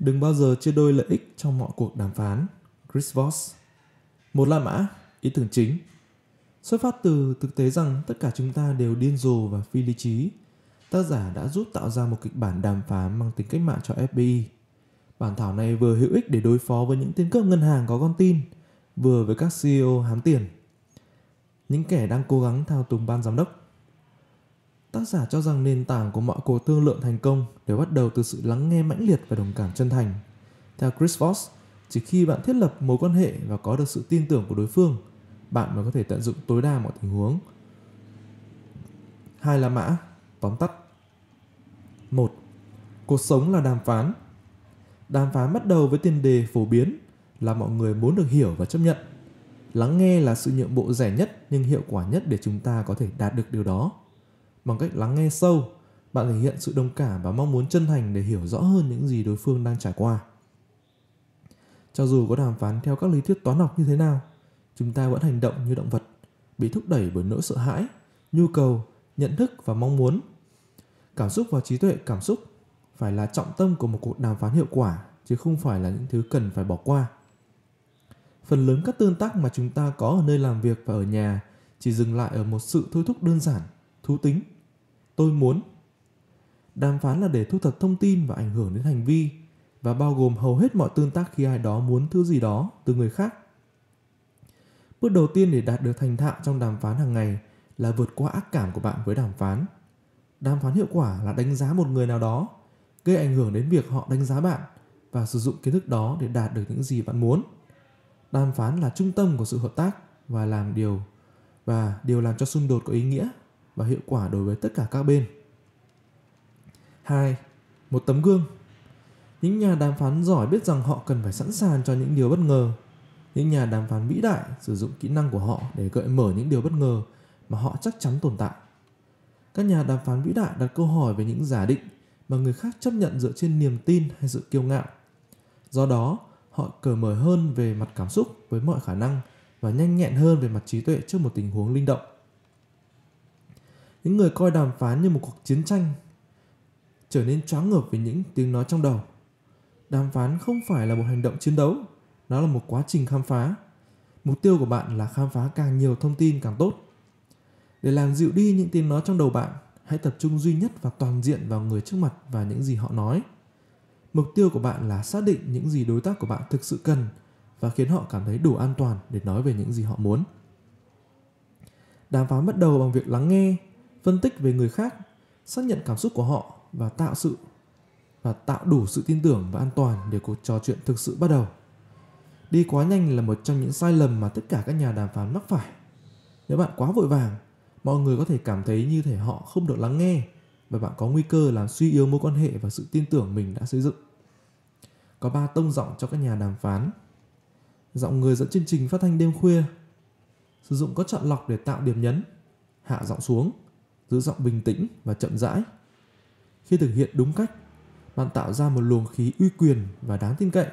Đừng bao giờ chia đôi lợi ích trong mọi cuộc đàm phán. Chris Voss Một La Mã, ý tưởng chính Xuất phát từ thực tế rằng tất cả chúng ta đều điên rồ và phi lý trí, tác giả đã giúp tạo ra một kịch bản đàm phán mang tính cách mạng cho FBI. Bản thảo này vừa hữu ích để đối phó với những tên cướp ngân hàng có con tin, vừa với các CEO hám tiền. Những kẻ đang cố gắng thao túng ban giám đốc. Tác giả cho rằng nền tảng của mọi cuộc thương lượng thành công đều bắt đầu từ sự lắng nghe mãnh liệt và đồng cảm chân thành. Theo Chris Voss, chỉ khi bạn thiết lập mối quan hệ và có được sự tin tưởng của đối phương, bạn mới có thể tận dụng tối đa mọi tình huống. Hai là mã, tóm tắt. Một, cuộc sống là đàm phán. Đàm phán bắt đầu với tiền đề phổ biến là mọi người muốn được hiểu và chấp nhận. Lắng nghe là sự nhượng bộ rẻ nhất nhưng hiệu quả nhất để chúng ta có thể đạt được điều đó. Bằng cách lắng nghe sâu, bạn thể hiện sự đồng cảm và mong muốn chân thành để hiểu rõ hơn những gì đối phương đang trải qua. Cho dù có đàm phán theo các lý thuyết toán học như thế nào, chúng ta vẫn hành động như động vật, bị thúc đẩy bởi nỗi sợ hãi, nhu cầu, nhận thức và mong muốn. Cảm xúc và trí tuệ cảm xúc phải là trọng tâm của một cuộc đàm phán hiệu quả chứ không phải là những thứ cần phải bỏ qua. Phần lớn các tương tác mà chúng ta có ở nơi làm việc và ở nhà chỉ dừng lại ở một sự thôi thúc đơn giản, thú tính. Tôi muốn. Đàm phán là để thu thập thông tin và ảnh hưởng đến hành vi và bao gồm hầu hết mọi tương tác khi ai đó muốn thứ gì đó từ người khác. Bước đầu tiên để đạt được thành thạo trong đàm phán hàng ngày là vượt qua ác cảm của bạn với đàm phán. Đàm phán hiệu quả là đánh giá một người nào đó, gây ảnh hưởng đến việc họ đánh giá bạn và sử dụng kiến thức đó để đạt được những gì bạn muốn. Đàm phán là trung tâm của sự hợp tác và làm điều và điều làm cho xung đột có ý nghĩa và hiệu quả đối với tất cả các bên. 2. Một tấm gương. Những nhà đàm phán giỏi biết rằng họ cần phải sẵn sàng cho những điều bất ngờ. Những nhà đàm phán vĩ đại sử dụng kỹ năng của họ để gợi mở những điều bất ngờ mà họ chắc chắn tồn tại. Các nhà đàm phán vĩ đại đặt câu hỏi về những giả định mà người khác chấp nhận dựa trên niềm tin hay sự kiêu ngạo. Do đó, họ cởi mở hơn về mặt cảm xúc với mọi khả năng và nhanh nhẹn hơn về mặt trí tuệ trước một tình huống linh động. Những người coi đàm phán như một cuộc chiến tranh trở nên choáng ngợp với những tiếng nói trong đầu. Đàm phán không phải là một hành động chiến đấu, nó là một quá trình khám phá. Mục tiêu của bạn là khám phá càng nhiều thông tin càng tốt. Để làm dịu đi những tiếng nói trong đầu bạn, hãy tập trung duy nhất và toàn diện vào người trước mặt và những gì họ nói. Mục tiêu của bạn là xác định những gì đối tác của bạn thực sự cần và khiến họ cảm thấy đủ an toàn để nói về những gì họ muốn. Đàm phán bắt đầu bằng việc lắng nghe, phân tích về người khác, xác nhận cảm xúc của họ và tạo sự và tạo đủ sự tin tưởng và an toàn để cuộc trò chuyện thực sự bắt đầu. Đi quá nhanh là một trong những sai lầm mà tất cả các nhà đàm phán mắc phải. Nếu bạn quá vội vàng, mọi người có thể cảm thấy như thể họ không được lắng nghe và bạn có nguy cơ làm suy yếu mối quan hệ và sự tin tưởng mình đã xây dựng. Có ba tông giọng cho các nhà đàm phán. Giọng người dẫn chương trình phát thanh đêm khuya. Sử dụng có chọn lọc để tạo điểm nhấn. Hạ giọng xuống, giữ giọng bình tĩnh và chậm rãi. Khi thực hiện đúng cách, bạn tạo ra một luồng khí uy quyền và đáng tin cậy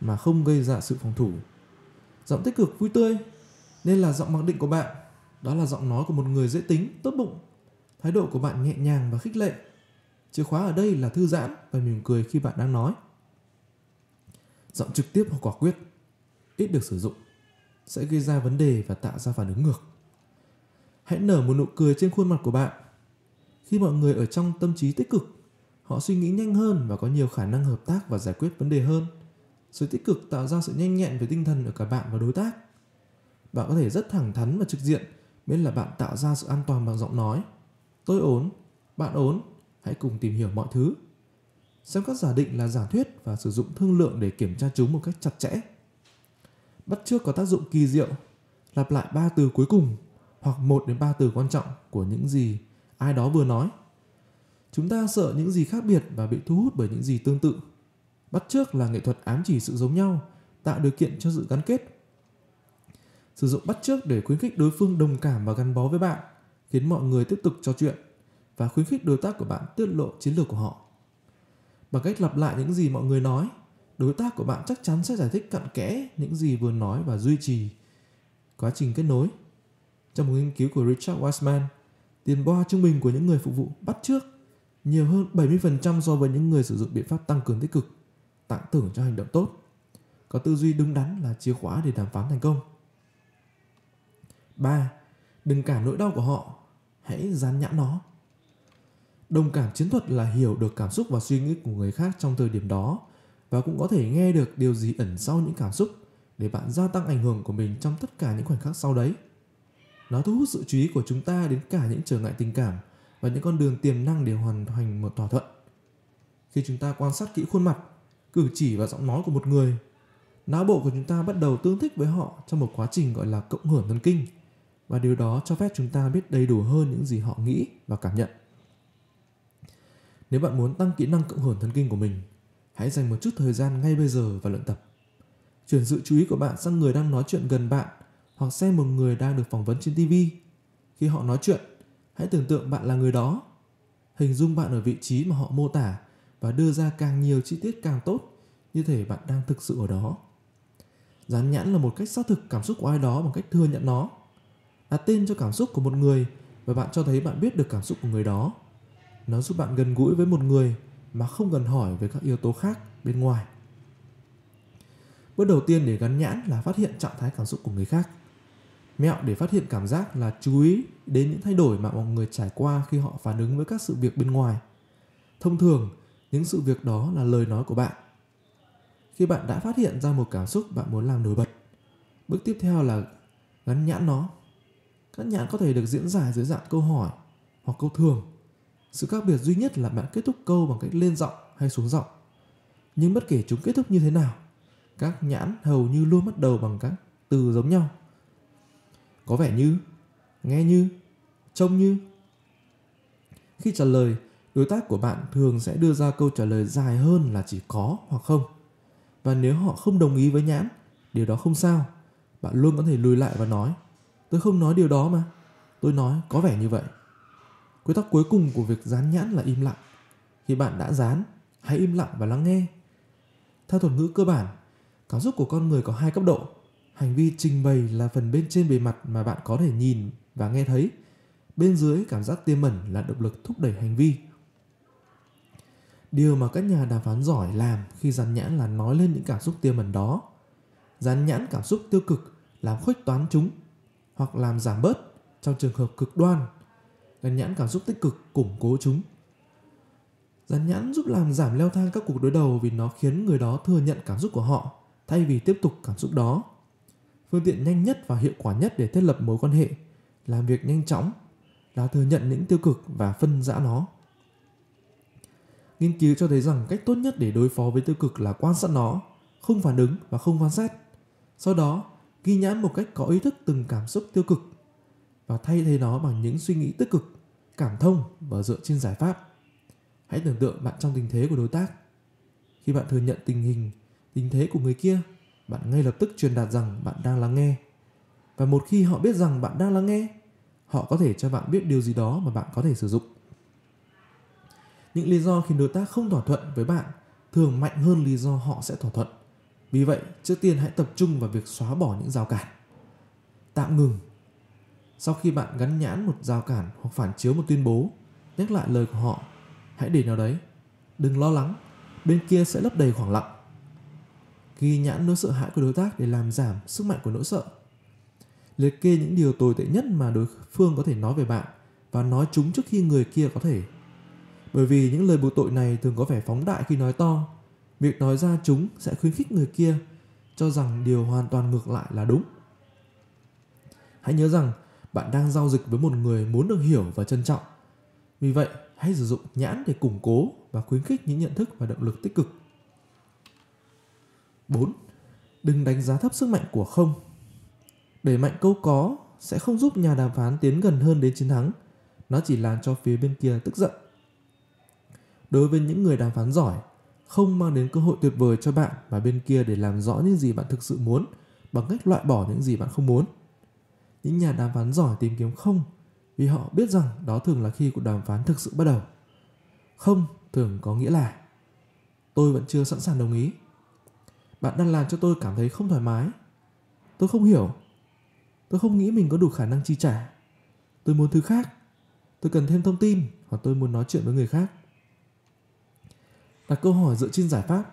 mà không gây ra sự phòng thủ. Giọng tích cực vui tươi nên là giọng mặc định của bạn. Đó là giọng nói của một người dễ tính, tốt bụng. Thái độ của bạn nhẹ nhàng và khích lệ. Chìa khóa ở đây là thư giãn và mỉm cười khi bạn đang nói. Giọng trực tiếp hoặc quả quyết, ít được sử dụng, sẽ gây ra vấn đề và tạo ra phản ứng ngược. Hãy nở một nụ cười trên khuôn mặt của bạn. Khi mọi người ở trong tâm trí tích cực, họ suy nghĩ nhanh hơn và có nhiều khả năng hợp tác và giải quyết vấn đề hơn. Sự tích cực tạo ra sự nhanh nhẹn về tinh thần ở cả bạn và đối tác. Bạn có thể rất thẳng thắn và trực diện, miễn là bạn tạo ra sự an toàn bằng giọng nói. Tôi ổn, bạn ổn, hãy cùng tìm hiểu mọi thứ. Xem các giả định là giả thuyết và sử dụng thương lượng để kiểm tra chúng một cách chặt chẽ. Bắt trước có tác dụng kỳ diệu, lặp lại ba từ cuối cùng hoặc một đến ba từ quan trọng của những gì ai đó vừa nói. Chúng ta sợ những gì khác biệt và bị thu hút bởi những gì tương tự. Bắt trước là nghệ thuật ám chỉ sự giống nhau, tạo điều kiện cho sự gắn kết. Sử dụng bắt trước để khuyến khích đối phương đồng cảm và gắn bó với bạn, khiến mọi người tiếp tục trò chuyện và khuyến khích đối tác của bạn tiết lộ chiến lược của họ. Bằng cách lặp lại những gì mọi người nói, đối tác của bạn chắc chắn sẽ giải thích cặn kẽ những gì vừa nói và duy trì quá trình kết nối. Trong một nghiên cứu của Richard Wiseman, tiền boa trung bình của những người phục vụ bắt trước nhiều hơn 70% so với những người sử dụng biện pháp tăng cường tích cực. tặng thưởng cho hành động tốt. Có tư duy đúng đắn là chìa khóa để đàm phán thành công. 3. Đừng cảm nỗi đau của họ, hãy dán nhãn nó. Đồng cảm chiến thuật là hiểu được cảm xúc và suy nghĩ của người khác trong thời điểm đó và cũng có thể nghe được điều gì ẩn sau những cảm xúc để bạn gia tăng ảnh hưởng của mình trong tất cả những khoảnh khắc sau đấy. Nó thu hút sự chú ý của chúng ta đến cả những trở ngại tình cảm và những con đường tiềm năng để hoàn thành một thỏa thuận. Khi chúng ta quan sát kỹ khuôn mặt, cử chỉ và giọng nói của một người, não bộ của chúng ta bắt đầu tương thích với họ trong một quá trình gọi là cộng hưởng thần kinh và điều đó cho phép chúng ta biết đầy đủ hơn những gì họ nghĩ và cảm nhận. Nếu bạn muốn tăng kỹ năng cộng hưởng thần kinh của mình, hãy dành một chút thời gian ngay bây giờ và luyện tập. Chuyển sự chú ý của bạn sang người đang nói chuyện gần bạn hoặc xem một người đang được phỏng vấn trên TV. Khi họ nói chuyện, hãy tưởng tượng bạn là người đó. Hình dung bạn ở vị trí mà họ mô tả và đưa ra càng nhiều chi tiết càng tốt, như thể bạn đang thực sự ở đó. Dán nhãn là một cách xác thực cảm xúc của ai đó bằng cách thừa nhận nó. Đặt tên cho cảm xúc của một người và bạn cho thấy bạn biết được cảm xúc của người đó. Nó giúp bạn gần gũi với một người mà không cần hỏi về các yếu tố khác bên ngoài. Bước đầu tiên để gắn nhãn là phát hiện trạng thái cảm xúc của người khác. Mẹo để phát hiện cảm giác là chú ý đến những thay đổi mà mọi người trải qua khi họ phản ứng với các sự việc bên ngoài. Thông thường, những sự việc đó là lời nói của bạn. Khi bạn đã phát hiện ra một cảm xúc bạn muốn làm nổi bật, bước tiếp theo là gắn nhãn nó. Các nhãn có thể được diễn giải dưới dạng câu hỏi hoặc câu thường. Sự khác biệt duy nhất là bạn kết thúc câu bằng cách lên giọng hay xuống giọng. Nhưng bất kể chúng kết thúc như thế nào, các nhãn hầu như luôn bắt đầu bằng các từ giống nhau có vẻ như, nghe như, trông như. Khi trả lời, đối tác của bạn thường sẽ đưa ra câu trả lời dài hơn là chỉ có hoặc không. Và nếu họ không đồng ý với nhãn, điều đó không sao. Bạn luôn có thể lùi lại và nói, tôi không nói điều đó mà. Tôi nói có vẻ như vậy. Quy tắc cuối cùng của việc dán nhãn là im lặng. Khi bạn đã dán, hãy im lặng và lắng nghe. Theo thuật ngữ cơ bản, cảm xúc của con người có hai cấp độ hành vi trình bày là phần bên trên bề mặt mà bạn có thể nhìn và nghe thấy. Bên dưới, cảm giác tiềm ẩn là động lực thúc đẩy hành vi. Điều mà các nhà đàm phán giỏi làm khi dán nhãn là nói lên những cảm xúc tiềm ẩn đó. Dán nhãn cảm xúc tiêu cực, làm khuếch toán chúng, hoặc làm giảm bớt trong trường hợp cực đoan. Dán nhãn cảm xúc tích cực, củng cố chúng. Dán nhãn giúp làm giảm leo thang các cuộc đối đầu vì nó khiến người đó thừa nhận cảm xúc của họ thay vì tiếp tục cảm xúc đó phương tiện nhanh nhất và hiệu quả nhất để thiết lập mối quan hệ, làm việc nhanh chóng, là thừa nhận những tiêu cực và phân rã nó. Nghiên cứu cho thấy rằng cách tốt nhất để đối phó với tiêu cực là quan sát nó, không phản ứng và không phán xét sau đó, ghi nhãn một cách có ý thức từng cảm xúc tiêu cực và thay thế nó bằng những suy nghĩ tích cực, cảm thông và dựa trên giải pháp. Hãy tưởng tượng bạn trong tình thế của đối tác. Khi bạn thừa nhận tình hình, tình thế của người kia bạn ngay lập tức truyền đạt rằng bạn đang lắng nghe. Và một khi họ biết rằng bạn đang lắng nghe, họ có thể cho bạn biết điều gì đó mà bạn có thể sử dụng. Những lý do khiến đối tác không thỏa thuận với bạn thường mạnh hơn lý do họ sẽ thỏa thuận. Vì vậy, trước tiên hãy tập trung vào việc xóa bỏ những rào cản. Tạm ngừng. Sau khi bạn gắn nhãn một rào cản hoặc phản chiếu một tuyên bố, nhắc lại lời của họ, hãy để nó đấy. Đừng lo lắng, bên kia sẽ lấp đầy khoảng lặng ghi nhãn nỗi sợ hãi của đối tác để làm giảm sức mạnh của nỗi sợ. Liệt kê những điều tồi tệ nhất mà đối phương có thể nói về bạn và nói chúng trước khi người kia có thể. Bởi vì những lời buộc tội này thường có vẻ phóng đại khi nói to. Việc nói ra chúng sẽ khuyến khích người kia cho rằng điều hoàn toàn ngược lại là đúng. Hãy nhớ rằng bạn đang giao dịch với một người muốn được hiểu và trân trọng. Vì vậy, hãy sử dụng nhãn để củng cố và khuyến khích những nhận thức và động lực tích cực. 4. Đừng đánh giá thấp sức mạnh của không. Đẩy mạnh câu có sẽ không giúp nhà đàm phán tiến gần hơn đến chiến thắng. Nó chỉ làm cho phía bên kia tức giận. Đối với những người đàm phán giỏi, không mang đến cơ hội tuyệt vời cho bạn và bên kia để làm rõ những gì bạn thực sự muốn bằng cách loại bỏ những gì bạn không muốn. Những nhà đàm phán giỏi tìm kiếm không vì họ biết rằng đó thường là khi cuộc đàm phán thực sự bắt đầu. Không thường có nghĩa là tôi vẫn chưa sẵn sàng đồng ý bạn đang làm cho tôi cảm thấy không thoải mái. Tôi không hiểu. Tôi không nghĩ mình có đủ khả năng chi trả. Tôi muốn thứ khác. Tôi cần thêm thông tin hoặc tôi muốn nói chuyện với người khác. Đặt câu hỏi dựa trên giải pháp.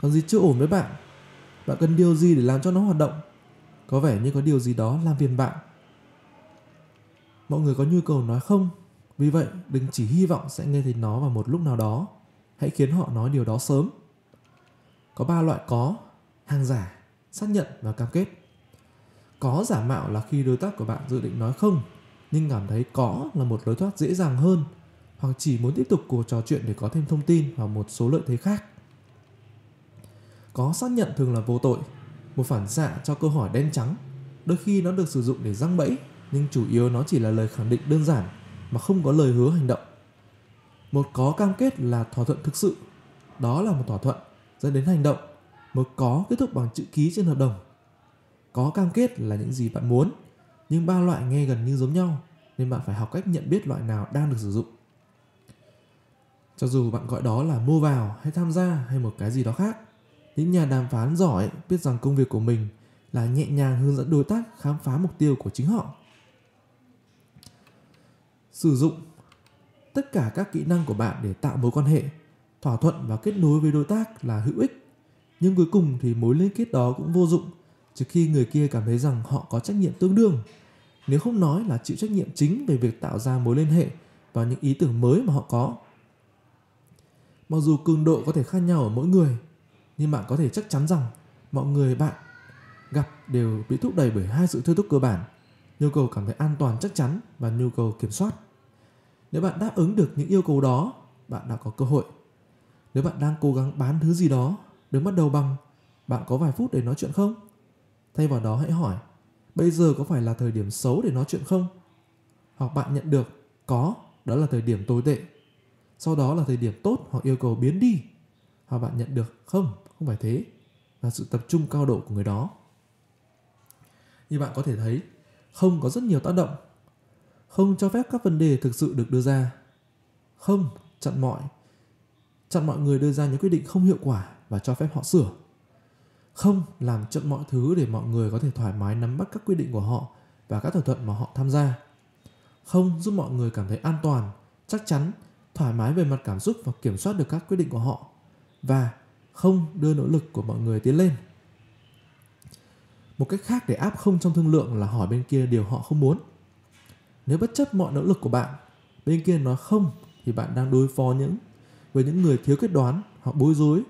Còn gì chưa ổn với bạn? Bạn cần điều gì để làm cho nó hoạt động? Có vẻ như có điều gì đó làm phiền bạn. Mọi người có nhu cầu nói không? Vì vậy, đừng chỉ hy vọng sẽ nghe thấy nó vào một lúc nào đó. Hãy khiến họ nói điều đó sớm. Có ba loại có, hàng giả, xác nhận và cam kết. Có giả mạo là khi đối tác của bạn dự định nói không, nhưng cảm thấy có là một lối thoát dễ dàng hơn hoặc chỉ muốn tiếp tục cuộc trò chuyện để có thêm thông tin và một số lợi thế khác. Có xác nhận thường là vô tội, một phản xạ cho câu hỏi đen trắng. Đôi khi nó được sử dụng để răng bẫy, nhưng chủ yếu nó chỉ là lời khẳng định đơn giản mà không có lời hứa hành động. Một có cam kết là thỏa thuận thực sự, đó là một thỏa thuận dẫn đến hành động. Một có kết thúc bằng chữ ký trên hợp đồng. Có cam kết là những gì bạn muốn, nhưng ba loại nghe gần như giống nhau nên bạn phải học cách nhận biết loại nào đang được sử dụng. Cho dù bạn gọi đó là mua vào hay tham gia hay một cái gì đó khác, những nhà đàm phán giỏi biết rằng công việc của mình là nhẹ nhàng hướng dẫn đối tác khám phá mục tiêu của chính họ. Sử dụng tất cả các kỹ năng của bạn để tạo mối quan hệ, thỏa thuận và kết nối với đối tác là hữu ích. Nhưng cuối cùng thì mối liên kết đó cũng vô dụng trừ khi người kia cảm thấy rằng họ có trách nhiệm tương đương. Nếu không nói là chịu trách nhiệm chính về việc tạo ra mối liên hệ và những ý tưởng mới mà họ có. Mặc dù cường độ có thể khác nhau ở mỗi người, nhưng bạn có thể chắc chắn rằng mọi người bạn gặp đều bị thúc đẩy bởi hai sự thôi thúc cơ bản, nhu cầu cảm thấy an toàn chắc chắn và nhu cầu kiểm soát. Nếu bạn đáp ứng được những yêu cầu đó, bạn đã có cơ hội. Nếu bạn đang cố gắng bán thứ gì đó, đừng bắt đầu bằng bạn có vài phút để nói chuyện không? Thay vào đó hãy hỏi, bây giờ có phải là thời điểm xấu để nói chuyện không? Hoặc bạn nhận được, có, đó là thời điểm tồi tệ. Sau đó là thời điểm tốt hoặc yêu cầu biến đi. Hoặc bạn nhận được, không, không phải thế. Là sự tập trung cao độ của người đó. Như bạn có thể thấy, không có rất nhiều tác động. Không cho phép các vấn đề thực sự được đưa ra. Không chặn mọi chặn mọi người đưa ra những quyết định không hiệu quả và cho phép họ sửa. Không làm chậm mọi thứ để mọi người có thể thoải mái nắm bắt các quyết định của họ và các thỏa thuận mà họ tham gia. Không giúp mọi người cảm thấy an toàn, chắc chắn, thoải mái về mặt cảm xúc và kiểm soát được các quyết định của họ. Và không đưa nỗ lực của mọi người tiến lên. Một cách khác để áp không trong thương lượng là hỏi bên kia điều họ không muốn. Nếu bất chấp mọi nỗ lực của bạn, bên kia nói không thì bạn đang đối phó những với những người thiếu quyết đoán hoặc bối rối,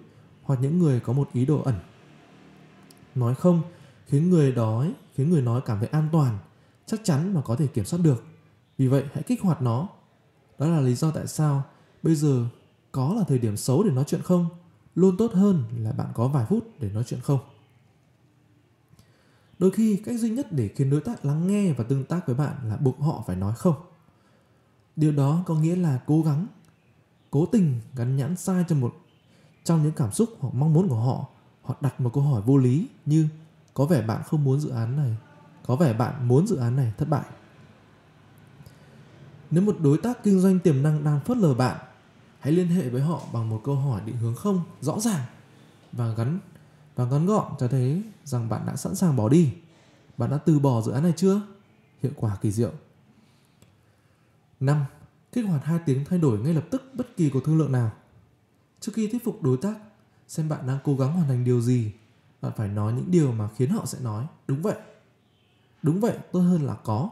hoặc những người có một ý đồ ẩn. Nói không khiến người đói, khiến người nói cảm thấy an toàn, chắc chắn và có thể kiểm soát được. Vì vậy, hãy kích hoạt nó. Đó là lý do tại sao bây giờ có là thời điểm xấu để nói chuyện không? Luôn tốt hơn là bạn có vài phút để nói chuyện không? Đôi khi, cách duy nhất để khiến đối tác lắng nghe và tương tác với bạn là buộc họ phải nói không. Điều đó có nghĩa là cố gắng cố tình gắn nhãn sai cho một, trong những cảm xúc hoặc mong muốn của họ họ đặt một câu hỏi vô lý như, có vẻ bạn không muốn dự án này, có vẻ bạn muốn dự án này thất bại nếu một đối tác kinh doanh tiềm năng đang phớt lờ bạn, hãy liên hệ với họ bằng một câu hỏi định hướng không rõ ràng và gắn, và ngắn gọn cho thấy rằng bạn đã sẵn sàng bỏ đi, bạn đã từ bỏ dự án này chưa hiệu quả kỳ diệu 5. Kích hoạt hai tiếng thay đổi ngay lập tức bất kỳ cuộc thương lượng nào. Trước khi thuyết phục đối tác, xem bạn đang cố gắng hoàn thành điều gì bạn phải nói những điều mà khiến họ sẽ nói. Đúng vậy. Đúng vậy tốt hơn là có.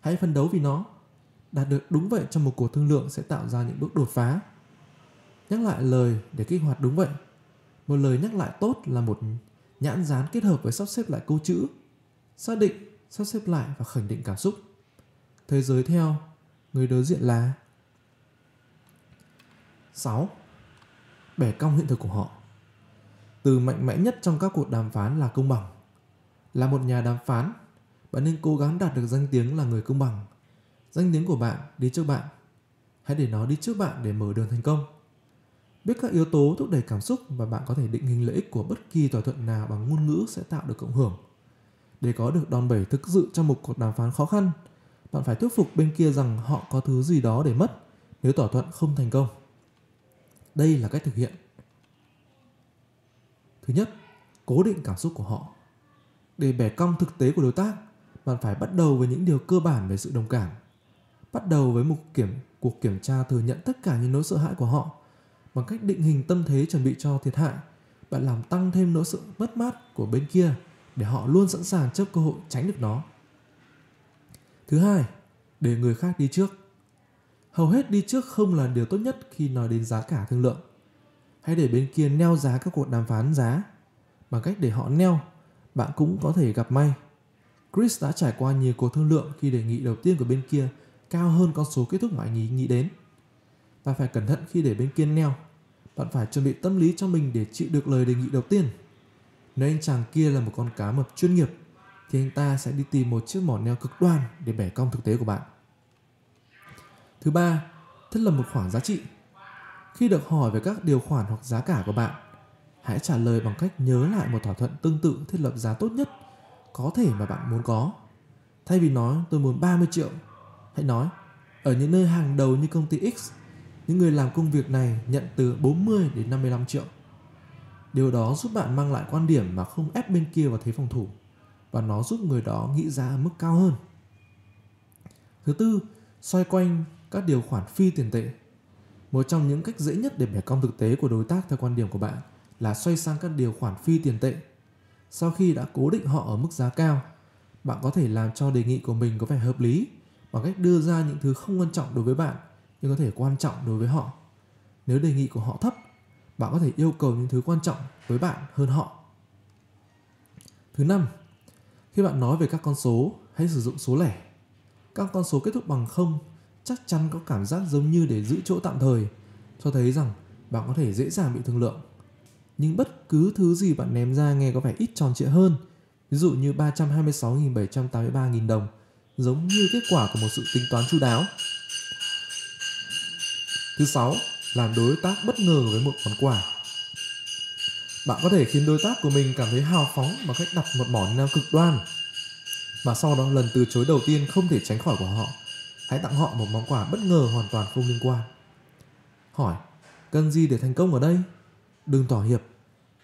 Hãy phấn đấu vì nó. Đạt được đúng vậy trong một cuộc thương lượng sẽ tạo ra những bước đột phá. Nhắc lại lời để kích hoạt đúng vậy. Một lời nhắc lại tốt là một nhãn dán kết hợp với sắp xếp lại câu chữ. Xác định sắp xếp lại và khẳng định cảm xúc. Thế giới theo người đối diện là 6. Bẻ cong hiện thực của họ từ mạnh mẽ nhất trong các cuộc đàm phán là công bằng. Là một nhà đàm phán, bạn nên cố gắng đạt được danh tiếng là người công bằng. Danh tiếng của bạn đi trước bạn. Hãy để nó đi trước bạn để mở đường thành công. Biết các yếu tố thúc đẩy cảm xúc và bạn có thể định hình lợi ích của bất kỳ thỏa thuận nào bằng ngôn ngữ sẽ tạo được cộng hưởng. Để có được đòn bẩy thực sự trong một cuộc đàm phán khó khăn, bạn phải thuyết phục bên kia rằng họ có thứ gì đó để mất nếu thỏa thuận không thành công. Đây là cách thực hiện Thứ nhất, cố định cảm xúc của họ. Để bẻ cong thực tế của đối tác, bạn phải bắt đầu với những điều cơ bản về sự đồng cảm. Bắt đầu với một kiểm cuộc kiểm tra thừa nhận tất cả những nỗi sợ hãi của họ bằng cách định hình tâm thế chuẩn bị cho thiệt hại, bạn làm tăng thêm nỗi sự mất mát của bên kia để họ luôn sẵn sàng chấp cơ hội tránh được nó. Thứ hai, để người khác đi trước. Hầu hết đi trước không là điều tốt nhất khi nói đến giá cả thương lượng. Hãy để bên kia neo giá các cuộc đàm phán giá. Bằng cách để họ neo, bạn cũng có thể gặp may. Chris đã trải qua nhiều cuộc thương lượng khi đề nghị đầu tiên của bên kia cao hơn con số kết thúc mà anh ý nghĩ đến. và phải cẩn thận khi để bên kia neo. Bạn phải chuẩn bị tâm lý cho mình để chịu được lời đề nghị đầu tiên. Nếu anh chàng kia là một con cá mập chuyên nghiệp thì anh ta sẽ đi tìm một chiếc mỏ neo cực đoan để bẻ cong thực tế của bạn. Thứ ba, thiết lập một khoảng giá trị. Khi được hỏi về các điều khoản hoặc giá cả của bạn, hãy trả lời bằng cách nhớ lại một thỏa thuận tương tự thiết lập giá tốt nhất có thể mà bạn muốn có. Thay vì nói tôi muốn 30 triệu, hãy nói ở những nơi hàng đầu như công ty X, những người làm công việc này nhận từ 40 đến 55 triệu. Điều đó giúp bạn mang lại quan điểm mà không ép bên kia vào thế phòng thủ và nó giúp người đó nghĩ ra mức cao hơn. Thứ tư, xoay quanh các điều khoản phi tiền tệ. Một trong những cách dễ nhất để bẻ cong thực tế của đối tác theo quan điểm của bạn là xoay sang các điều khoản phi tiền tệ. Sau khi đã cố định họ ở mức giá cao, bạn có thể làm cho đề nghị của mình có vẻ hợp lý bằng cách đưa ra những thứ không quan trọng đối với bạn nhưng có thể quan trọng đối với họ. Nếu đề nghị của họ thấp, bạn có thể yêu cầu những thứ quan trọng với bạn hơn họ. Thứ năm, khi bạn nói về các con số, hãy sử dụng số lẻ. Các con số kết thúc bằng không chắc chắn có cảm giác giống như để giữ chỗ tạm thời, cho thấy rằng bạn có thể dễ dàng bị thương lượng. Nhưng bất cứ thứ gì bạn ném ra nghe có vẻ ít tròn trịa hơn, ví dụ như 326.783.000 đồng, giống như kết quả của một sự tính toán chu đáo. Thứ sáu, làm đối tác bất ngờ với một món quà. Bạn có thể khiến đối tác của mình cảm thấy hào phóng bằng cách đặt một món nào cực đoan mà sau đó lần từ chối đầu tiên không thể tránh khỏi của họ. Hãy tặng họ một món quà bất ngờ hoàn toàn không liên quan. Hỏi, cần gì để thành công ở đây? Đừng tỏ hiệp.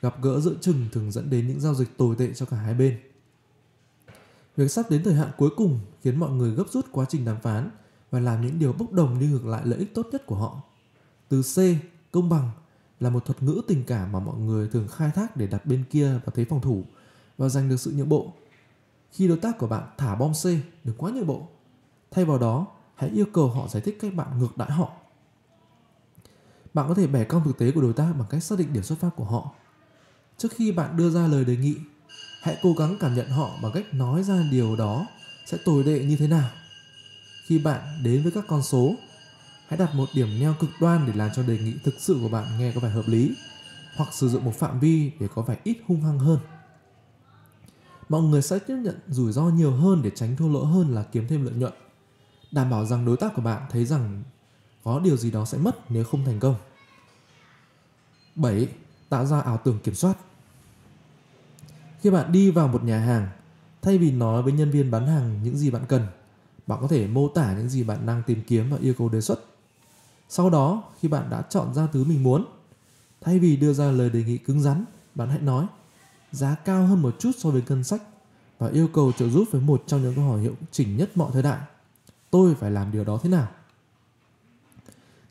Gặp gỡ giữa chừng thường dẫn đến những giao dịch tồi tệ cho cả hai bên. Việc sắp đến thời hạn cuối cùng khiến mọi người gấp rút quá trình đàm phán và làm những điều bốc đồng đi ngược lại lợi ích tốt nhất của họ. Từ C, công bằng là một thuật ngữ tình cảm mà mọi người thường khai thác để đặt bên kia vào thế phòng thủ và giành được sự nhượng bộ. Khi đối tác của bạn thả bom C, đừng quá nhượng bộ. Thay vào đó, hãy yêu cầu họ giải thích cách bạn ngược đãi họ. Bạn có thể bẻ cong thực tế của đối tác bằng cách xác định điểm xuất phát của họ. Trước khi bạn đưa ra lời đề nghị, hãy cố gắng cảm nhận họ bằng cách nói ra điều đó sẽ tồi tệ như thế nào. Khi bạn đến với các con số, hãy đặt một điểm neo cực đoan để làm cho đề nghị thực sự của bạn nghe có vẻ hợp lý hoặc sử dụng một phạm vi để có vẻ ít hung hăng hơn mọi người sẽ tiếp nhận rủi ro nhiều hơn để tránh thua lỗ hơn là kiếm thêm lợi nhuận đảm bảo rằng đối tác của bạn thấy rằng có điều gì đó sẽ mất nếu không thành công 7. Tạo ra ảo tưởng kiểm soát Khi bạn đi vào một nhà hàng, thay vì nói với nhân viên bán hàng những gì bạn cần, bạn có thể mô tả những gì bạn đang tìm kiếm và yêu cầu đề xuất. Sau đó, khi bạn đã chọn ra thứ mình muốn, thay vì đưa ra lời đề nghị cứng rắn, bạn hãy nói giá cao hơn một chút so với ngân sách và yêu cầu trợ giúp với một trong những câu hỏi hiệu chỉnh nhất mọi thời đại. Tôi phải làm điều đó thế nào?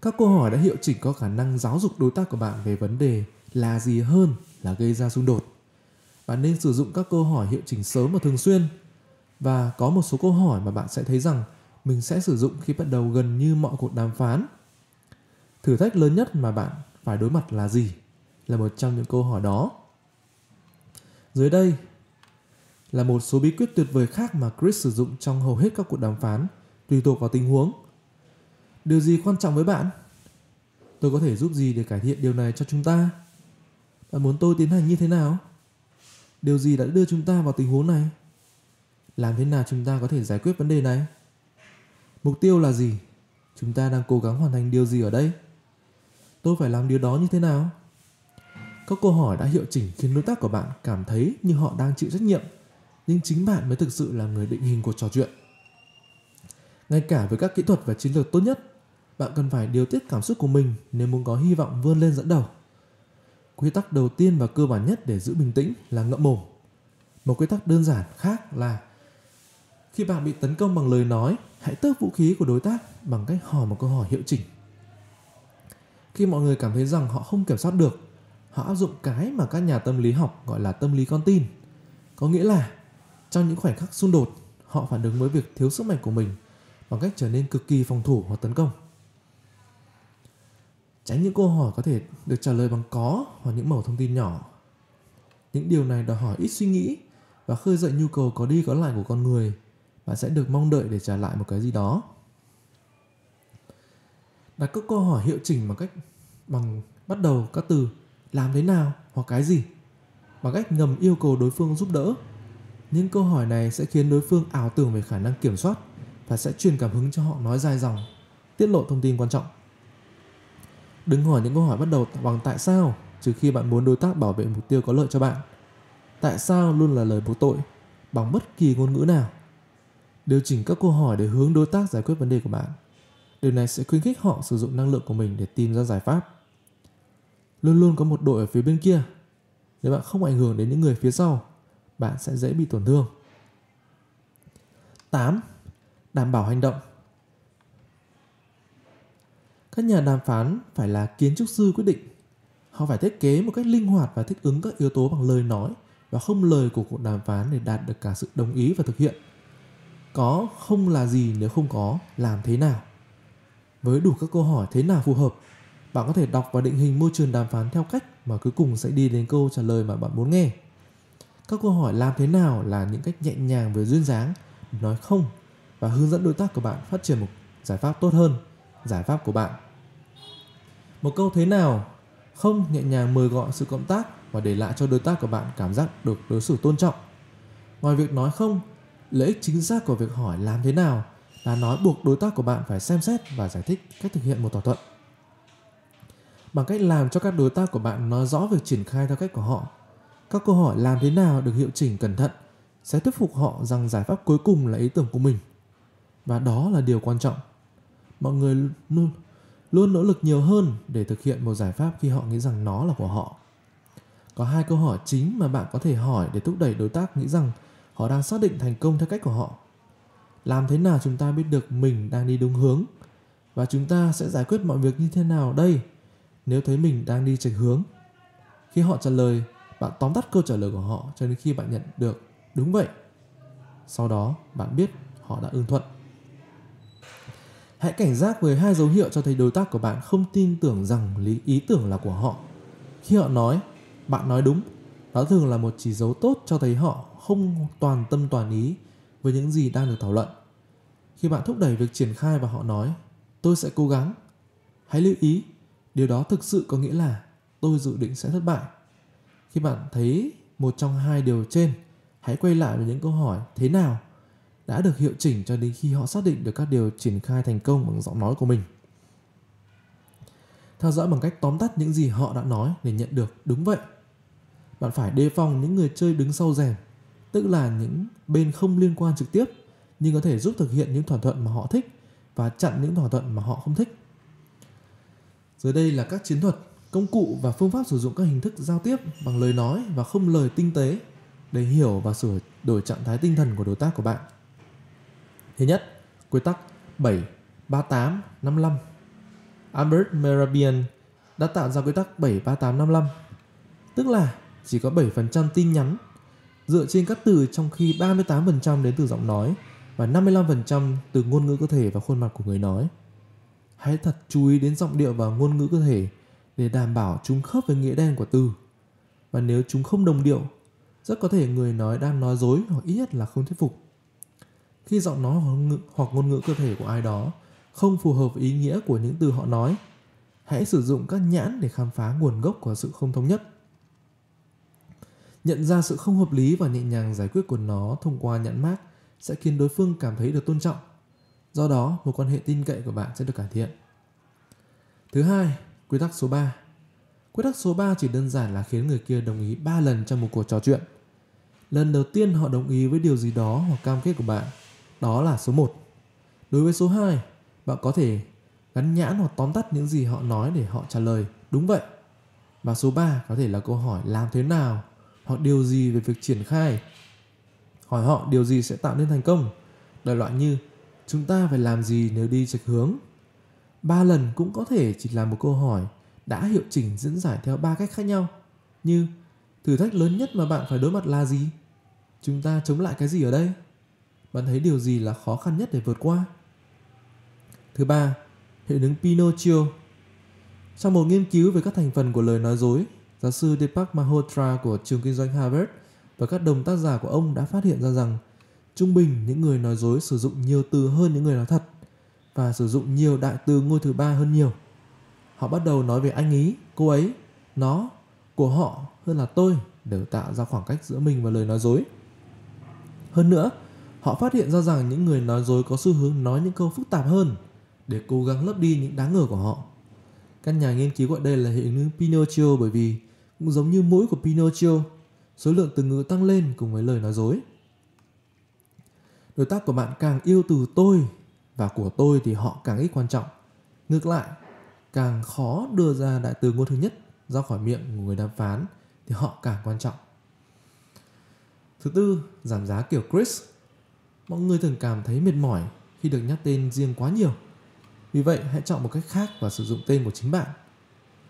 Các câu hỏi đã hiệu chỉnh có khả năng giáo dục đối tác của bạn về vấn đề là gì hơn là gây ra xung đột. Bạn nên sử dụng các câu hỏi hiệu chỉnh sớm và thường xuyên và có một số câu hỏi mà bạn sẽ thấy rằng mình sẽ sử dụng khi bắt đầu gần như mọi cuộc đàm phán. Thử thách lớn nhất mà bạn phải đối mặt là gì? Là một trong những câu hỏi đó. Dưới đây là một số bí quyết tuyệt vời khác mà Chris sử dụng trong hầu hết các cuộc đàm phán, tùy thuộc vào tình huống. Điều gì quan trọng với bạn? Tôi có thể giúp gì để cải thiện điều này cho chúng ta? Bạn muốn tôi tiến hành như thế nào? Điều gì đã đưa chúng ta vào tình huống này? Làm thế nào chúng ta có thể giải quyết vấn đề này? Mục tiêu là gì? Chúng ta đang cố gắng hoàn thành điều gì ở đây? Tôi phải làm điều đó như thế nào? Các câu hỏi đã hiệu chỉnh khiến đối tác của bạn cảm thấy như họ đang chịu trách nhiệm, nhưng chính bạn mới thực sự là người định hình cuộc trò chuyện. Ngay cả với các kỹ thuật và chiến lược tốt nhất, bạn cần phải điều tiết cảm xúc của mình nếu muốn có hy vọng vươn lên dẫn đầu. Quy tắc đầu tiên và cơ bản nhất để giữ bình tĩnh là ngậm mồm. Một quy tắc đơn giản khác là khi bạn bị tấn công bằng lời nói, hãy tước vũ khí của đối tác bằng cách hỏi một câu hỏi hiệu chỉnh. Khi mọi người cảm thấy rằng họ không kiểm soát được họ áp dụng cái mà các nhà tâm lý học gọi là tâm lý con tin. Có nghĩa là trong những khoảnh khắc xung đột, họ phản ứng với việc thiếu sức mạnh của mình bằng cách trở nên cực kỳ phòng thủ hoặc tấn công. Tránh những câu hỏi có thể được trả lời bằng có hoặc những mẩu thông tin nhỏ. Những điều này đòi hỏi ít suy nghĩ và khơi dậy nhu cầu có đi có lại của con người bạn sẽ được mong đợi để trả lại một cái gì đó. Đặt các câu hỏi hiệu chỉnh bằng cách bằng bắt đầu các từ làm thế nào hoặc cái gì bằng cách ngầm yêu cầu đối phương giúp đỡ. Những câu hỏi này sẽ khiến đối phương ảo tưởng về khả năng kiểm soát và sẽ truyền cảm hứng cho họ nói dài dòng, tiết lộ thông tin quan trọng. Đừng hỏi những câu hỏi bắt đầu bằng tại sao trừ khi bạn muốn đối tác bảo vệ mục tiêu có lợi cho bạn. Tại sao luôn là lời buộc tội bằng bất kỳ ngôn ngữ nào. Điều chỉnh các câu hỏi để hướng đối tác giải quyết vấn đề của bạn. Điều này sẽ khuyến khích họ sử dụng năng lượng của mình để tìm ra giải pháp. Luôn luôn có một đội ở phía bên kia. Nếu bạn không ảnh hưởng đến những người phía sau, bạn sẽ dễ bị tổn thương. 8. Đảm bảo hành động Các nhà đàm phán phải là kiến trúc sư quyết định. Họ phải thiết kế một cách linh hoạt và thích ứng các yếu tố bằng lời nói và không lời của cuộc đàm phán để đạt được cả sự đồng ý và thực hiện. Có không là gì nếu không có, làm thế nào? Với đủ các câu hỏi thế nào phù hợp, bạn có thể đọc và định hình môi trường đàm phán theo cách mà cuối cùng sẽ đi đến câu trả lời mà bạn muốn nghe. Các câu hỏi làm thế nào là những cách nhẹ nhàng về duyên dáng, nói không và hướng dẫn đối tác của bạn phát triển một giải pháp tốt hơn, giải pháp của bạn. Một câu thế nào không nhẹ nhàng mời gọi sự cộng tác và để lại cho đối tác của bạn cảm giác được đối xử tôn trọng. Ngoài việc nói không, lợi ích chính xác của việc hỏi làm thế nào là nói buộc đối tác của bạn phải xem xét và giải thích cách thực hiện một thỏa thuận. Bằng cách làm cho các đối tác của bạn nói rõ việc triển khai theo cách của họ, các câu hỏi làm thế nào được hiệu chỉnh cẩn thận sẽ thuyết phục họ rằng giải pháp cuối cùng là ý tưởng của mình. Và đó là điều quan trọng. Mọi người luôn luôn nỗ lực nhiều hơn để thực hiện một giải pháp khi họ nghĩ rằng nó là của họ. Có hai câu hỏi chính mà bạn có thể hỏi để thúc đẩy đối tác nghĩ rằng họ đang xác định thành công theo cách của họ làm thế nào chúng ta biết được mình đang đi đúng hướng? Và chúng ta sẽ giải quyết mọi việc như thế nào đây, nếu thấy mình đang đi chệch hướng? Khi họ trả lời, bạn tóm tắt câu trả lời của họ cho đến khi bạn nhận được. Đúng vậy. Sau đó, bạn biết họ đã ưng thuận. Hãy cảnh giác với hai dấu hiệu cho thấy đối tác của bạn không tin tưởng rằng lý, ý tưởng là của họ. Khi họ nói, bạn nói đúng đó thường là một chỉ dấu tốt cho thấy họ không toàn tâm toàn ý với những gì đang được thảo luận. Khi bạn thúc đẩy việc triển khai và họ nói, tôi sẽ cố gắng. Hãy lưu ý, điều đó thực sự có nghĩa là tôi dự định sẽ thất bại. Khi bạn thấy một trong hai điều trên, hãy quay lại với những câu hỏi thế nào đã được hiệu chỉnh cho đến khi họ xác định được các điều triển khai thành công bằng giọng nói của mình. Theo dõi bằng cách tóm tắt những gì họ đã nói để nhận được đúng vậy. Bạn phải đề phòng những người chơi đứng sau rèm tức là những bên không liên quan trực tiếp nhưng có thể giúp thực hiện những thỏa thuận mà họ thích và chặn những thỏa thuận mà họ không thích. Dưới đây là các chiến thuật, công cụ và phương pháp sử dụng các hình thức giao tiếp bằng lời nói và không lời tinh tế để hiểu và sửa đổi trạng thái tinh thần của đối tác của bạn. Thứ nhất, quy tắc 7, 38, 55. Albert Merabian đã tạo ra quy tắc 7, 38, 55, tức là chỉ có 7% tin nhắn dựa trên các từ trong khi 38% đến từ giọng nói và 55% từ ngôn ngữ cơ thể và khuôn mặt của người nói. Hãy thật chú ý đến giọng điệu và ngôn ngữ cơ thể để đảm bảo chúng khớp với nghĩa đen của từ. Và nếu chúng không đồng điệu, rất có thể người nói đang nói dối hoặc ít nhất là không thuyết phục. Khi giọng nói hoặc ngữ, hoặc ngôn ngữ cơ thể của ai đó không phù hợp với ý nghĩa của những từ họ nói, hãy sử dụng các nhãn để khám phá nguồn gốc của sự không thống nhất nhận ra sự không hợp lý và nhẹ nhàng giải quyết của nó thông qua nhãn mác sẽ khiến đối phương cảm thấy được tôn trọng. Do đó, một quan hệ tin cậy của bạn sẽ được cải thiện. Thứ hai, quy tắc số 3. Quy tắc số 3 chỉ đơn giản là khiến người kia đồng ý 3 lần trong một cuộc trò chuyện. Lần đầu tiên họ đồng ý với điều gì đó hoặc cam kết của bạn, đó là số 1. Đối với số 2, bạn có thể gắn nhãn hoặc tóm tắt những gì họ nói để họ trả lời đúng vậy. Và số 3 có thể là câu hỏi làm thế nào hoặc điều gì về việc triển khai hỏi họ điều gì sẽ tạo nên thành công đại loại như chúng ta phải làm gì nếu đi chệch hướng ba lần cũng có thể chỉ là một câu hỏi đã hiệu chỉnh diễn giải theo ba cách khác nhau như thử thách lớn nhất mà bạn phải đối mặt là gì? Chúng ta chống lại cái gì ở đây? Bạn thấy điều gì là khó khăn nhất để vượt qua? Thứ ba, hệ ứng Pinocchio. Trong một nghiên cứu về các thành phần của lời nói dối, giáo sư Deepak mahotra của trường kinh doanh Harvard và các đồng tác giả của ông đã phát hiện ra rằng trung bình những người nói dối sử dụng nhiều từ hơn những người nói thật và sử dụng nhiều đại từ ngôi thứ ba hơn nhiều. Họ bắt đầu nói về anh ý, cô ấy, nó, của họ hơn là tôi để tạo ra khoảng cách giữa mình và lời nói dối. Hơn nữa, họ phát hiện ra rằng những người nói dối có xu hướng nói những câu phức tạp hơn để cố gắng lấp đi những đáng ngờ của họ. Các nhà nghiên cứu gọi đây là hệ ứng Pinocchio bởi vì cũng giống như mũi của Pinocchio, số lượng từ ngữ tăng lên cùng với lời nói dối. Đối tác của bạn càng yêu từ tôi và của tôi thì họ càng ít quan trọng. Ngược lại, càng khó đưa ra đại từ ngôn thứ nhất ra khỏi miệng của người đàm phán thì họ càng quan trọng. Thứ tư, giảm giá kiểu Chris. Mọi người thường cảm thấy mệt mỏi khi được nhắc tên riêng quá nhiều. Vì vậy, hãy chọn một cách khác và sử dụng tên của chính bạn.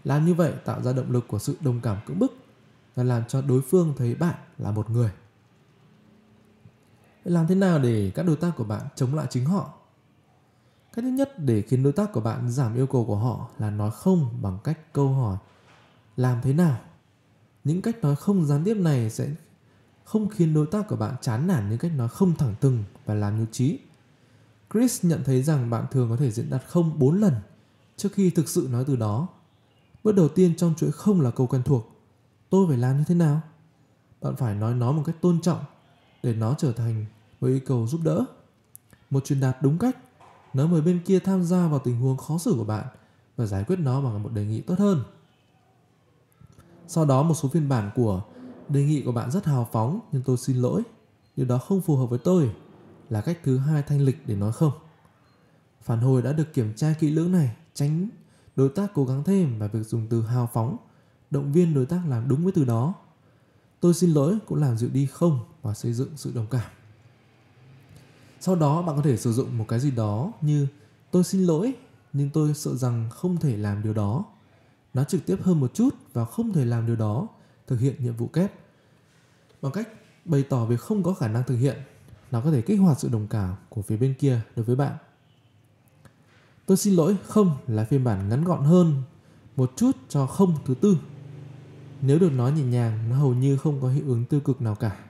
Làm như vậy tạo ra động lực của sự đồng cảm cưỡng bức và làm cho đối phương thấy bạn là một người. Làm thế nào để các đối tác của bạn chống lại chính họ? Cách thứ nhất để khiến đối tác của bạn giảm yêu cầu của họ là nói không bằng cách câu hỏi, làm thế nào? Những cách nói không gián tiếp này sẽ không khiến đối tác của bạn chán nản những cách nói không thẳng thừng và làm nhu trí. Chris nhận thấy rằng bạn thường có thể diễn đạt không 4 lần trước khi thực sự nói từ đó. Bước đầu tiên trong chuỗi không là câu quen thuộc. Tôi phải làm như thế nào? Bạn phải nói nó một cách tôn trọng để nó trở thành một yêu cầu giúp đỡ. Một truyền đạt đúng cách, nó mời bên kia tham gia vào tình huống khó xử của bạn và giải quyết nó bằng một đề nghị tốt hơn. Sau đó một số phiên bản của đề nghị của bạn rất hào phóng nhưng tôi xin lỗi, điều đó không phù hợp với tôi là cách thứ hai thanh lịch để nói không. Phản hồi đã được kiểm tra kỹ lưỡng này, tránh đối tác cố gắng thêm và việc dùng từ hào phóng, động viên đối tác làm đúng với từ đó. Tôi xin lỗi cũng làm dịu đi không và xây dựng sự đồng cảm. Sau đó bạn có thể sử dụng một cái gì đó như tôi xin lỗi nhưng tôi sợ rằng không thể làm điều đó. Nó trực tiếp hơn một chút và không thể làm điều đó, thực hiện nhiệm vụ kép. Bằng cách bày tỏ việc không có khả năng thực hiện, nó có thể kích hoạt sự đồng cảm của phía bên kia đối với bạn. Tôi xin lỗi, không là phiên bản ngắn gọn hơn một chút cho không thứ tư. Nếu được nói nhẹ nhàng, nó hầu như không có hiệu ứng tiêu cực nào cả.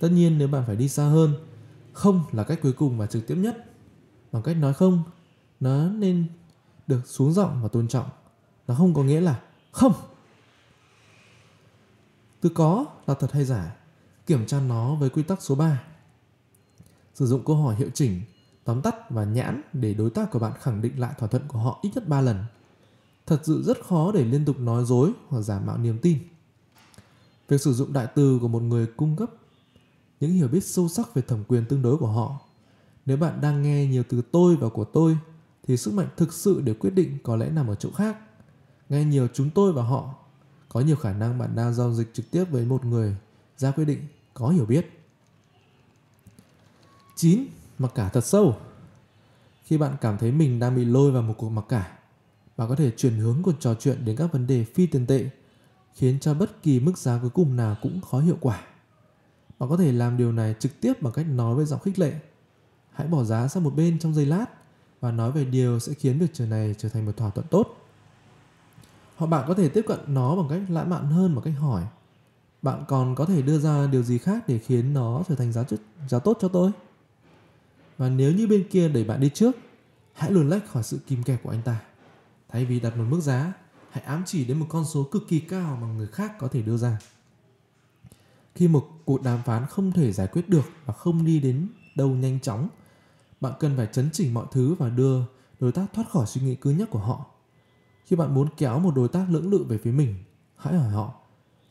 Tất nhiên nếu bạn phải đi xa hơn, không là cách cuối cùng và trực tiếp nhất. Bằng cách nói không, nó nên được xuống giọng và tôn trọng. Nó không có nghĩa là không. Từ có là thật hay giả, kiểm tra nó với quy tắc số 3. Sử dụng câu hỏi hiệu chỉnh, tóm tắt và nhãn để đối tác của bạn khẳng định lại thỏa thuận của họ ít nhất 3 lần. Thật sự rất khó để liên tục nói dối hoặc giả mạo niềm tin. Việc sử dụng đại từ của một người cung cấp những hiểu biết sâu sắc về thẩm quyền tương đối của họ. Nếu bạn đang nghe nhiều từ tôi và của tôi thì sức mạnh thực sự để quyết định có lẽ nằm ở chỗ khác. Nghe nhiều chúng tôi và họ có nhiều khả năng bạn đang giao dịch trực tiếp với một người ra quyết định có hiểu biết. 9. Mặc cả thật sâu Khi bạn cảm thấy mình đang bị lôi vào một cuộc mặc cả, bạn có thể chuyển hướng cuộc trò chuyện đến các vấn đề phi tiền tệ, khiến cho bất kỳ mức giá cuối cùng nào cũng khó hiệu quả. Bạn có thể làm điều này trực tiếp bằng cách nói với giọng khích lệ. Hãy bỏ giá sang một bên trong giây lát và nói về điều sẽ khiến việc trở này trở thành một thỏa thuận tốt. Hoặc bạn có thể tiếp cận nó bằng cách lãng mạn hơn bằng cách hỏi. Bạn còn có thể đưa ra điều gì khác để khiến nó trở thành giá, giá tốt cho tôi? Và nếu như bên kia đẩy bạn đi trước, hãy luồn lách khỏi sự kìm kẹp của anh ta. Thay vì đặt một mức giá, hãy ám chỉ đến một con số cực kỳ cao mà người khác có thể đưa ra. Khi một cuộc đàm phán không thể giải quyết được và không đi đến đâu nhanh chóng, bạn cần phải chấn chỉnh mọi thứ và đưa đối tác thoát khỏi suy nghĩ cứ nhắc của họ. Khi bạn muốn kéo một đối tác lưỡng lự về phía mình, hãy hỏi họ,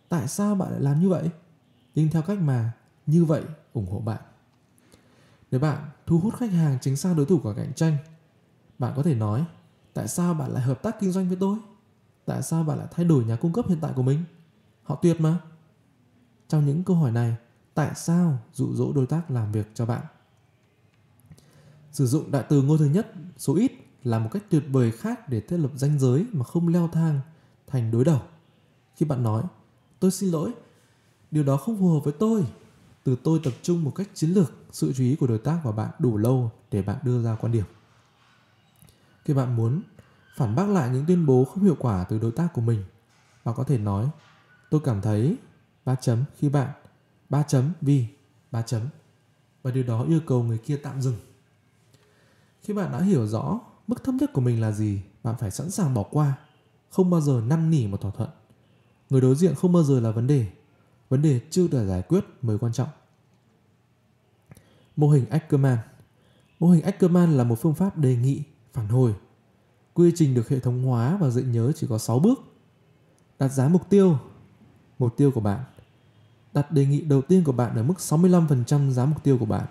tại sao bạn lại làm như vậy? Nhưng theo cách mà như vậy ủng hộ bạn. Nếu bạn thu hút khách hàng chính xác đối thủ của cạnh tranh, bạn có thể nói, tại sao bạn lại hợp tác kinh doanh với tôi? Tại sao bạn lại thay đổi nhà cung cấp hiện tại của mình? Họ tuyệt mà. Trong những câu hỏi này, tại sao dụ dỗ đối tác làm việc cho bạn? Sử dụng đại từ ngôi thứ nhất số ít là một cách tuyệt vời khác để thiết lập ranh giới mà không leo thang thành đối đầu. Khi bạn nói, tôi xin lỗi điều đó không phù hợp với tôi từ tôi tập trung một cách chiến lược sự chú ý của đối tác và bạn đủ lâu để bạn đưa ra quan điểm khi bạn muốn phản bác lại những tuyên bố không hiệu quả từ đối tác của mình, bạn có thể nói, tôi cảm thấy ba chấm khi bạn, ba chấm vì, ba chấm. Và điều đó yêu cầu người kia tạm dừng. Khi bạn đã hiểu rõ mức thấp nhất của mình là gì, bạn phải sẵn sàng bỏ qua, không bao giờ năn nỉ một thỏa thuận. Người đối diện không bao giờ là vấn đề vấn đề chưa được giải quyết mới quan trọng. Mô hình ackerman mô hình ackerman là một phương pháp đề nghị phản hồi. Quy trình được hệ thống hóa và dạy nhớ chỉ có 6 bước. Đặt giá mục tiêu mục tiêu của bạn. Đặt đề nghị đầu tiên của bạn ở mức 65% giá mục tiêu của bạn.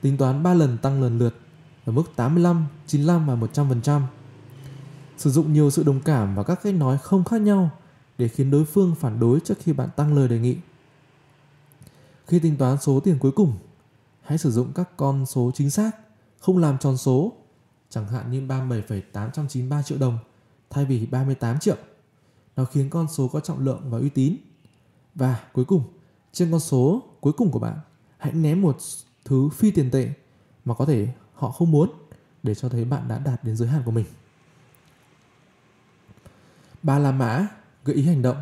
Tính toán 3 lần tăng lần lượt ở mức 85, 95 và 100%. Sử dụng nhiều sự đồng cảm và các cách nói không khác nhau để khiến đối phương phản đối trước khi bạn tăng lời đề nghị. Khi tính toán số tiền cuối cùng, hãy sử dụng các con số chính xác, không làm tròn số, chẳng hạn như 37,893 triệu đồng thay vì 38 triệu. Nó khiến con số có trọng lượng và uy tín. Và cuối cùng, trên con số cuối cùng của bạn, hãy ném một thứ phi tiền tệ mà có thể họ không muốn để cho thấy bạn đã đạt đến giới hạn của mình. Ba La Mã gợi ý hành động.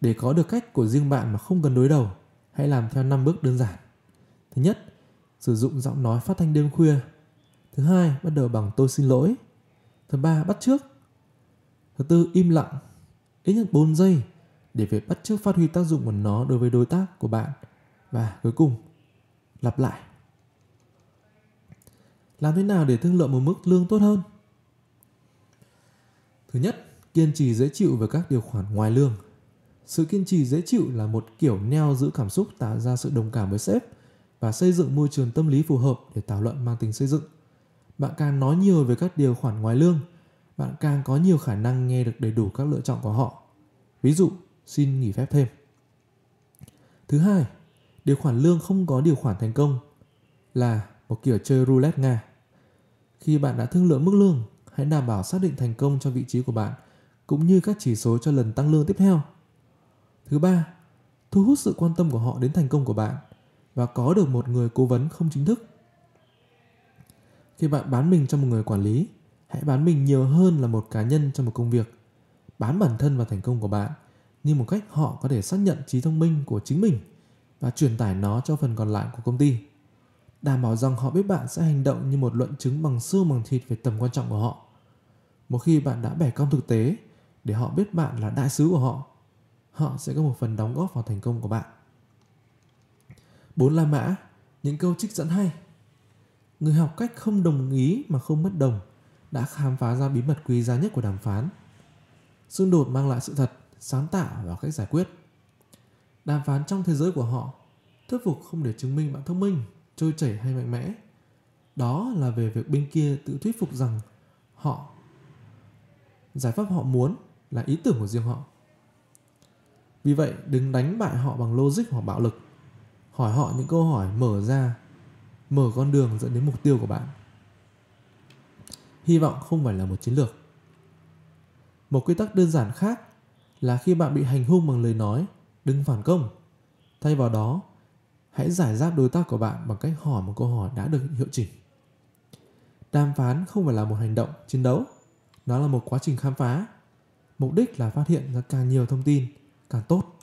Để có được cách của riêng bạn mà không cần đối đầu, hãy làm theo 5 bước đơn giản. Thứ nhất, sử dụng giọng nói phát thanh đêm khuya. Thứ hai, bắt đầu bằng tôi xin lỗi. Thứ ba, bắt trước. Thứ tư, im lặng. Ít nhất 4 giây để việc bắt trước phát huy tác dụng của nó đối với đối tác của bạn. Và cuối cùng, lặp lại. Làm thế nào để thương lượng một mức lương tốt hơn? Thứ nhất, kiên trì dễ chịu với các điều khoản ngoài lương. Sự kiên trì dễ chịu là một kiểu neo giữ cảm xúc tạo ra sự đồng cảm với sếp và xây dựng môi trường tâm lý phù hợp để thảo luận mang tính xây dựng. Bạn càng nói nhiều về các điều khoản ngoài lương, bạn càng có nhiều khả năng nghe được đầy đủ các lựa chọn của họ. Ví dụ, xin nghỉ phép thêm. Thứ hai, điều khoản lương không có điều khoản thành công là một kiểu chơi roulette Nga. Khi bạn đã thương lượng mức lương, hãy đảm bảo xác định thành công cho vị trí của bạn cũng như các chỉ số cho lần tăng lương tiếp theo. Thứ ba, thu hút sự quan tâm của họ đến thành công của bạn và có được một người cố vấn không chính thức. Khi bạn bán mình cho một người quản lý, hãy bán mình nhiều hơn là một cá nhân trong một công việc. Bán bản thân và thành công của bạn như một cách họ có thể xác nhận trí thông minh của chính mình và truyền tải nó cho phần còn lại của công ty đảm bảo rằng họ biết bạn sẽ hành động như một luận chứng bằng xương bằng thịt về tầm quan trọng của họ. Một khi bạn đã bẻ cong thực tế để họ biết bạn là đại sứ của họ, họ sẽ có một phần đóng góp vào thành công của bạn. Bốn La Mã, những câu trích dẫn hay. Người học cách không đồng ý mà không mất đồng đã khám phá ra bí mật quý giá nhất của đàm phán. Xung đột mang lại sự thật, sáng tạo và cách giải quyết. Đàm phán trong thế giới của họ thuyết phục không để chứng minh bạn thông minh trôi chảy hay mạnh mẽ đó là về việc bên kia tự thuyết phục rằng họ giải pháp họ muốn là ý tưởng của riêng họ vì vậy đừng đánh bại họ bằng logic hoặc bạo lực hỏi họ những câu hỏi mở ra mở con đường dẫn đến mục tiêu của bạn. Hy vọng không phải là một chiến lược. Một quy tắc đơn giản khác là khi bạn bị hành hung bằng lời nói, đừng phản công. Thay vào đó, hãy giải giáp đối tác của bạn bằng cách hỏi một câu hỏi đã được hiệu chỉnh. Đàm phán không phải là một hành động chiến đấu, nó là một quá trình khám phá. Mục đích là phát hiện ra càng nhiều thông tin, càng tốt.